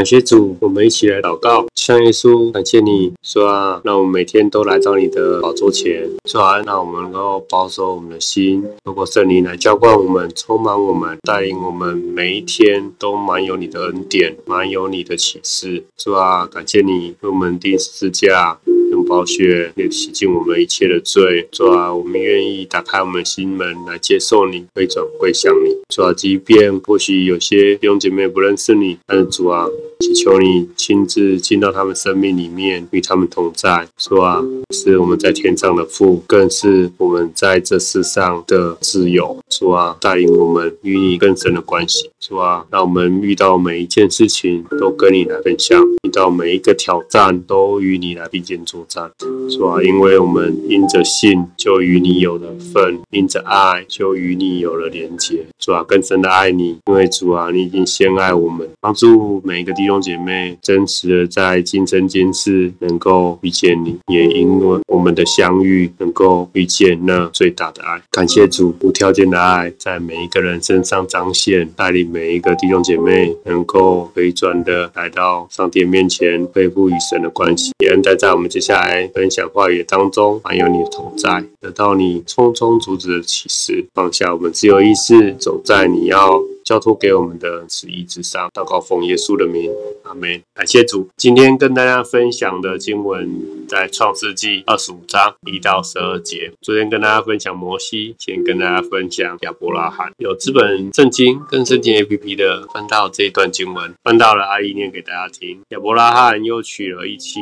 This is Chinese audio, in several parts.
感谢主，我们一起来祷告。向耶稣，感谢你说啊，让我们每天都来到你的宝座前，说啊，让我们能够保守我们的心，透过圣灵来浇灌我们，充满我们，带领我们每一天都满有你的恩典，满有你的启示。说啊，感谢你为我们钉十字架。用宝血也洗净我们一切的罪，主啊，我们愿意打开我们的心门来接受你，回转归向你。主啊，即便或许有些弟兄姐妹不认识你，但是主啊。祈求你亲自进到他们生命里面，与他们同在。说啊，是我们在天上的父，更是我们在这世上的挚友。说啊，带领我们与你更深的关系。说啊，让我们遇到每一件事情都跟你来分享，遇到每一个挑战都与你来并肩作战。说啊，因为我们因着信就与你有了份，因着爱就与你有了连结。主啊，更深的爱你，因为主啊，你已经先爱我们，帮助每一个弟兄弟兄姐妹真实的在今生今世能够遇见你，也因为我们的相遇能够遇见那最大的爱。感谢主无条件的爱在每一个人身上彰显，带领每一个弟兄姐妹能够回转的来到上帝面前，恢复与神的关系。也在在我们接下来分享话语当中，还有你的同在，得到你充充足足的启示，放下我们自由意识，走在你要。交托给我们的旨意之上，祷告奉耶稣的名，阿门。感谢主，今天跟大家分享的经文在创世纪二十五章一到十二节。昨天跟大家分享摩西，今天跟大家分享亚伯拉罕。有资本圣经跟圣经 APP 的翻到这一段经文，翻到了阿姨念给大家听。亚伯拉罕又娶了一妻，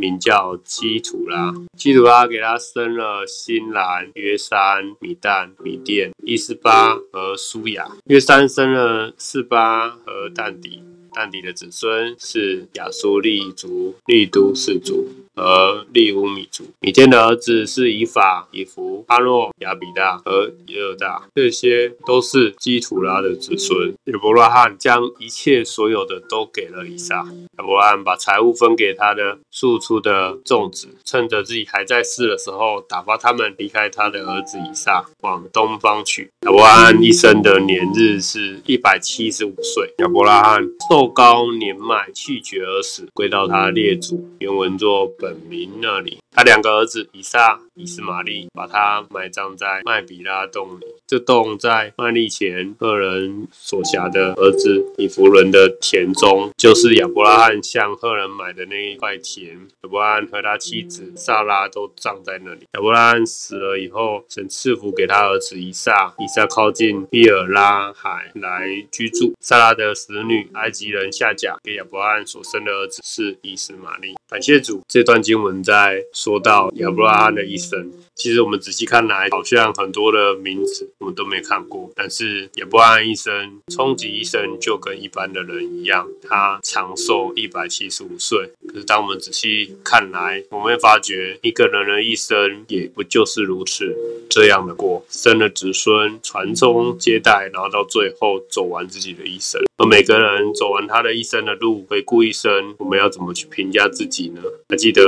名叫基土拉。基土拉给他生了新兰、约三、米旦、米甸、伊斯巴和苏雅。约三生。了四巴和但底，但底的子孙是亚苏利族、利都氏族。和利乌米族，米甸的儿子是以法、以弗、阿诺、亚比大和耶尔大，这些都是基土拉的子孙。亚伯拉罕将一切所有的都给了以撒。亚伯拉罕把财物分给他的庶出的众子，趁着自己还在世的时候，打发他们离开他的儿子以撒，往东方去。亚伯拉罕一生的年日是一百七十五岁。亚伯拉罕寿高年迈，气绝而死，归到他的列祖。原文作本。本名那里，他两个儿子以撒、以斯玛利把他埋葬在麦比拉洞里。这洞在麦利前赫人所辖的儿子以弗伦的田中，就是亚伯拉罕向赫人买的那一块田。亚伯拉罕和他妻子撒拉都葬在那里。亚伯拉罕死了以后，神赐福给他儿子以撒。以撒靠近比尔拉海来居住。撒拉的使女埃及人夏甲给亚伯拉罕所生的儿子是以斯玛利。感谢主，这段经文在说到亚伯拉罕的一生。其实我们仔细看来，好像很多的名字我们都没看过。但是亚伯拉罕一生，终极一生就跟一般的人一样，他长寿一百七十五岁。可是当我们仔细看来，我们会发觉一个人的一生也不就是如此这样的过，生了子孙，传宗接代，然后到最后走完自己的一生。而每个人走完他的一生的路，回顾一生，我们要怎么去评价自己呢？还记得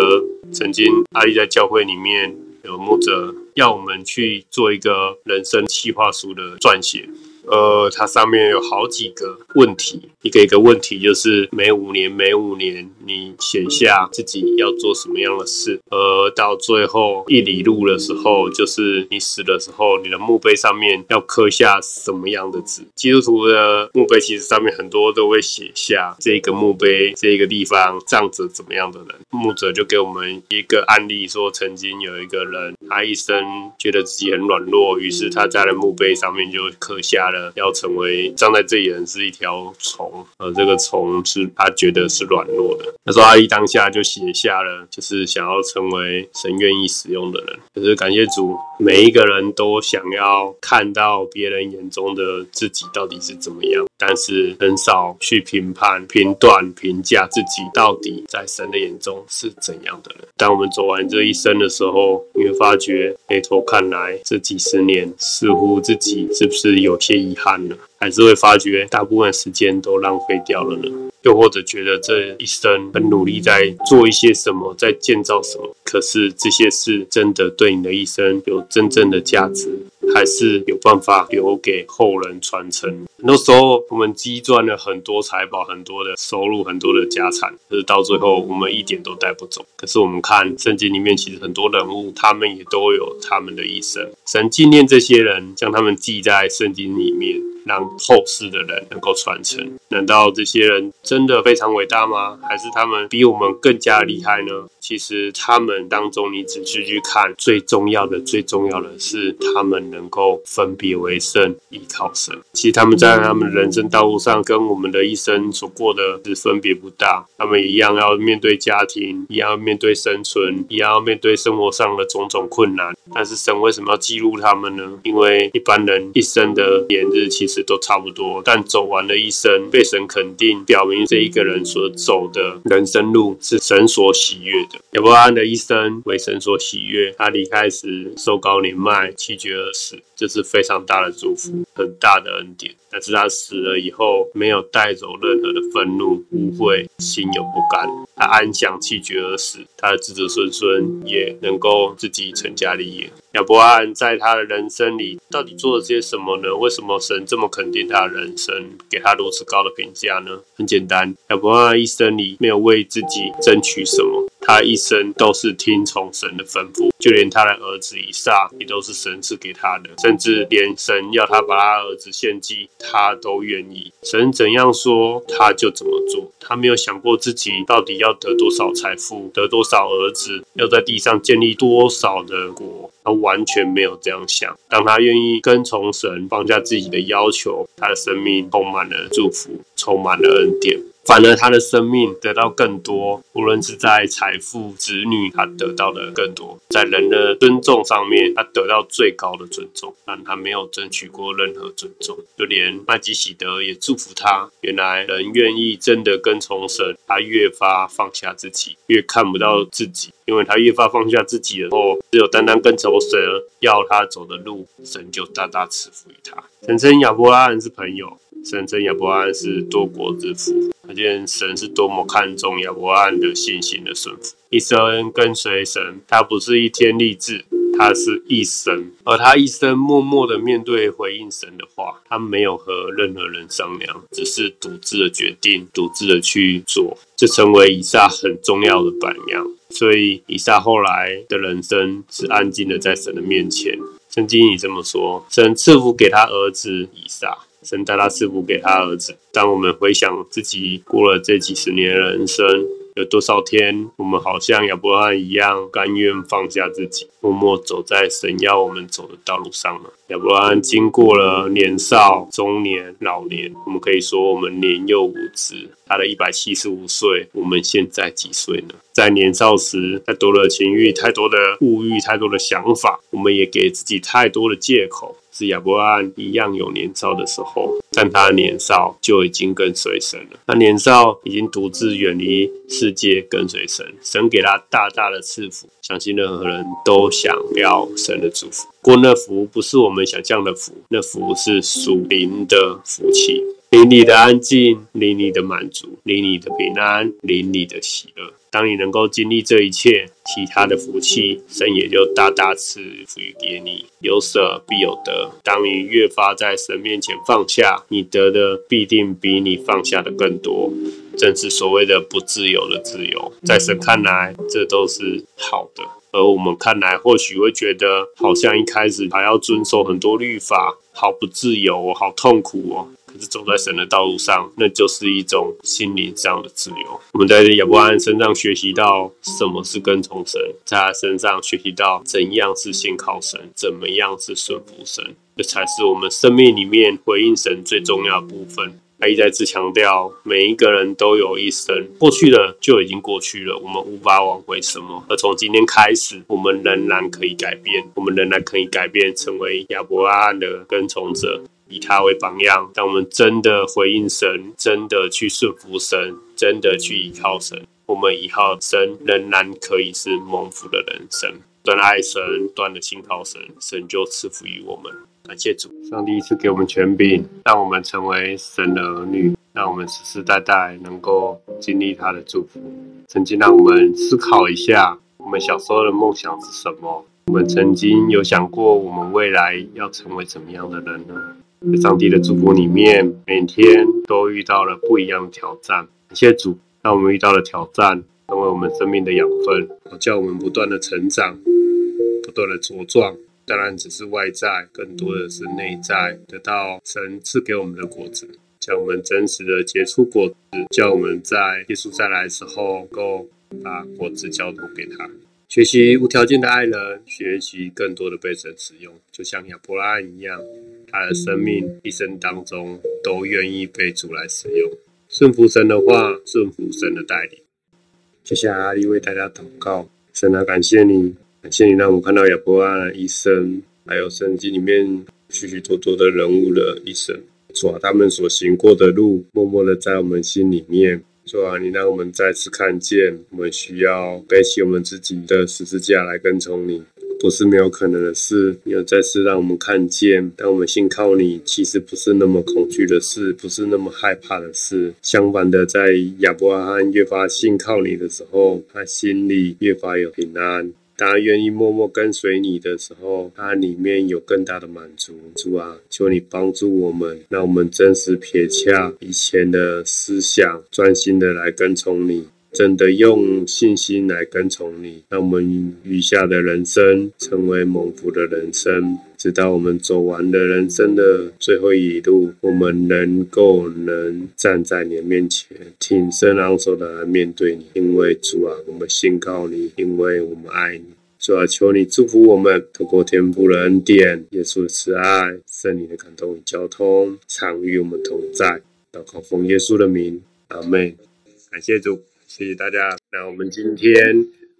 曾经阿丽在教会里面。有牧者要我们去做一个人生计划书的撰写。呃，它上面有好几个问题，一个一个问题就是每五年每五年你写下自己要做什么样的事，而到最后一里路的时候，就是你死的时候，你的墓碑上面要刻下什么样的字？基督徒的墓碑其实上面很多都会写下这个墓碑这个地方葬着怎么样的人。牧者就给我们一个案例，说曾经有一个人，他一生觉得自己很软弱，于是他在了墓碑上面就刻下。要成为站在这里人是一条虫，而这个虫是他觉得是软弱的。他说阿姨当下就写下了，就是想要成为神愿意使用的人。就是感谢主，每一个人都想要看到别人眼中的自己到底是怎么样，但是很少去评判、评断、评价自己到底在神的眼中是怎样的人。当我们走完这一生的时候，你会发觉回头看来，这几十年似乎自己是不是有些遗憾了，还是会发觉大部分时间都浪费掉了呢？又或者觉得这一生很努力在做一些什么，在建造什么，可是这些事真的对你的一生有真正的价值还是有办法留给后人传承。很多时候，我们积赚了很多财宝、很多的收入、很多的家产，可是到最后，我们一点都带不走。可是我们看圣经里面，其实很多人物，他们也都有他们的一生。神纪念这些人，将他们记在圣经里面。让后世的人能够传承，难道这些人真的非常伟大吗？还是他们比我们更加厉害呢？其实他们当中，你仔细去看，最重要的、最重要的是，他们能够分别为圣，依靠神。其实他们在他们人生道路上，跟我们的一生所过的是分别不大。他们一样要面对家庭，一样要面对生存，一样要面对生活上的种种困难。但是神为什么要记录他们呢？因为一般人一生的年日其实都差不多，但走完了一生，被神肯定，表明这一个人所走的人生路是神所喜悦的。亚伯拉罕的一生为神所喜悦，他离开时寿高年迈，气绝而死，这是非常大的祝福，很大的恩典。但是他死了以后，没有带走任何的愤怒、污秽，心有不甘，他安详气绝而死，他的子子孙孙也能够自己成家立业。亚伯拉罕在他的人生里到底做了些什么呢？为什么神这么肯定他的人生，给他如此高的评价呢？很简单，亚伯拉罕一生里没有为自己争取什么。他一生都是听从神的吩咐，就连他的儿子以撒也都是神赐给他的，甚至连神要他把他儿子献祭，他都愿意。神怎样说，他就怎么做。他没有想过自己到底要得多少财富，得多少儿子，要在地上建立多少的国，他完全没有这样想。当他愿意跟从神，放下自己的要求，他的生命充满了祝福，充满了恩典。反而他的生命得到更多，无论是在财富、子女，他得到的更多；在人的尊重上面，他得到最高的尊重，但他没有争取过任何尊重。就连麦基喜德也祝福他。原来人愿意真的跟从神，他越发放下自己，越看不到自己，因为他越发放下自己的时候，只有单单跟从神要他走的路，神就大大赐福于他。神称亚伯拉罕是朋友，神称亚伯拉罕是多国之父。可见神是多么看重亚伯拉罕的信心的顺服，一生跟随神，他不是一天立志，他是一生，而他一生默默的面对回应神的话，他没有和任何人商量，只是独自的决定，独自的去做，这成为以撒很重要的榜样。所以以撒后来的人生是安静的在神的面前。圣经里这么说，神赐福给他儿子以撒。神带他赐福给他儿子。当我们回想自己过了这几十年的人生，有多少天我们好像亚伯拉罕一样，甘愿放下自己，默默走在神要我们走的道路上呢？亚伯拉罕经过了年少、中年、老年，我们可以说我们年幼无知。他的一百七十五岁，我们现在几岁呢？在年少时，太多的情欲，太多的物欲，太多的想法，我们也给自己太多的借口。是亚伯拉罕一样有年少的时候，但他年少就已经跟随神了。他年少已经独自远离世界，跟随神。神给他大大的赐福，相信任何人都想要神的祝福。不过那福不是我们想象的福，那福是属灵的福气，灵里的安静，灵里的满足，灵里的平安，灵里的喜乐。当你能够经历这一切，其他的福气，神也就大大赐福于给你。有舍必有得。当你越发在神面前放下，你得的必定比你放下的更多。正是所谓的不自由的自由，在神看来，这都是好的。而我们看来，或许会觉得，好像一开始还要遵守很多律法，好不自由，好痛苦哦。可是走在神的道路上，那就是一种心灵上的自由。我们在亚伯拉罕身上学习到什么是跟从神，在他身上学习到怎样是信靠神，怎么样是顺服神，这才是我们生命里面回应神最重要的部分。他一再次强调，每一个人都有一生，过去的就已经过去了，我们无法挽回什么。而从今天开始，我们仍然可以改变，我们仍然可以改变，成为亚伯拉罕的跟从者。以他为榜样，当我们真的回应神，真的去顺服神，真的去依靠神，我们以后神仍然可以是蒙福的人生。断了爱神，断了信靠神，神就赐福于我们。感谢主，上帝赐给我们权柄，让我们成为神的儿女，让我们世世代代能够经历他的祝福。曾经让我们思考一下，我们小时候的梦想是什么？我们曾经有想过，我们未来要成为怎么样的人呢？在上帝的祝福里面，每天都遇到了不一样的挑战。感谢主，让我们遇到了挑战，成为我们生命的养分，叫我们不断的成长，不断的茁壮。当然，只是外在，更多的是内在，得到神赐给我们的果子，叫我们真实的结出果子，叫我们在耶稣再来的时候，能够把果子交托给他。学习无条件的爱人，学习更多的被神使用，就像亚伯拉罕一样，他的生命一生当中都愿意被主来使用，顺服神的话，顺服神的带领。接下来阿力为大家祷告，神啊，感谢你，感谢你让我们看到亚伯拉罕的一生，还有圣经里面许许多多的人物的一生，主啊，他们所行过的路，默默的在我们心里面。主啊，你让我们再次看见，我们需要背起我们自己的十字架来跟从你，不是没有可能的事。你要再次让我们看见，当我们信靠你，其实不是那么恐惧的事，不是那么害怕的事。相反的，在亚伯拉罕越发信靠你的时候，他心里越发有平安。当他愿意默默跟随你的时候，他里面有更大的满足。主啊，求你帮助我们，让我们真实撇下以前的思想，专心的来跟从你。真的用信心来跟从你，让我们余下的人生成为蒙福的人生，直到我们走完了人生的最后一路，我们能够能站在你的面前，挺身昂首的来面对你。因为主啊，我们信靠你，因为我们爱你。主啊，求你祝福我们，透过天父的恩典、耶稣的慈爱、圣灵的感动与交通，常与我们同在。祷告奉耶稣的名，阿门。感谢主。谢谢大家。那我们今天，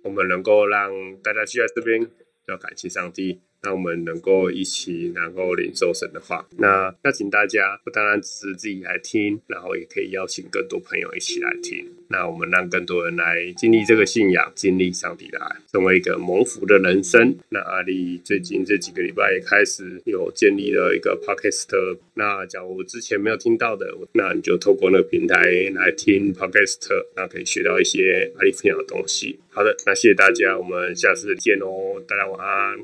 我们能够让大家聚在这边，要感谢上帝。让我们能够一起，能够领受神的话。那邀请大家，不单单只是自己来听，然后也可以邀请更多朋友一起来听。那我们让更多人来经历这个信仰，经历上帝的爱，成为一个蒙福的人生。那阿力最近这几个礼拜也开始有建立了一个 podcast。那假如之前没有听到的，那你就透过那个平台来听 podcast，那可以学到一些阿力分享的东西。好的，那谢谢大家，我们下次见哦，大家晚安。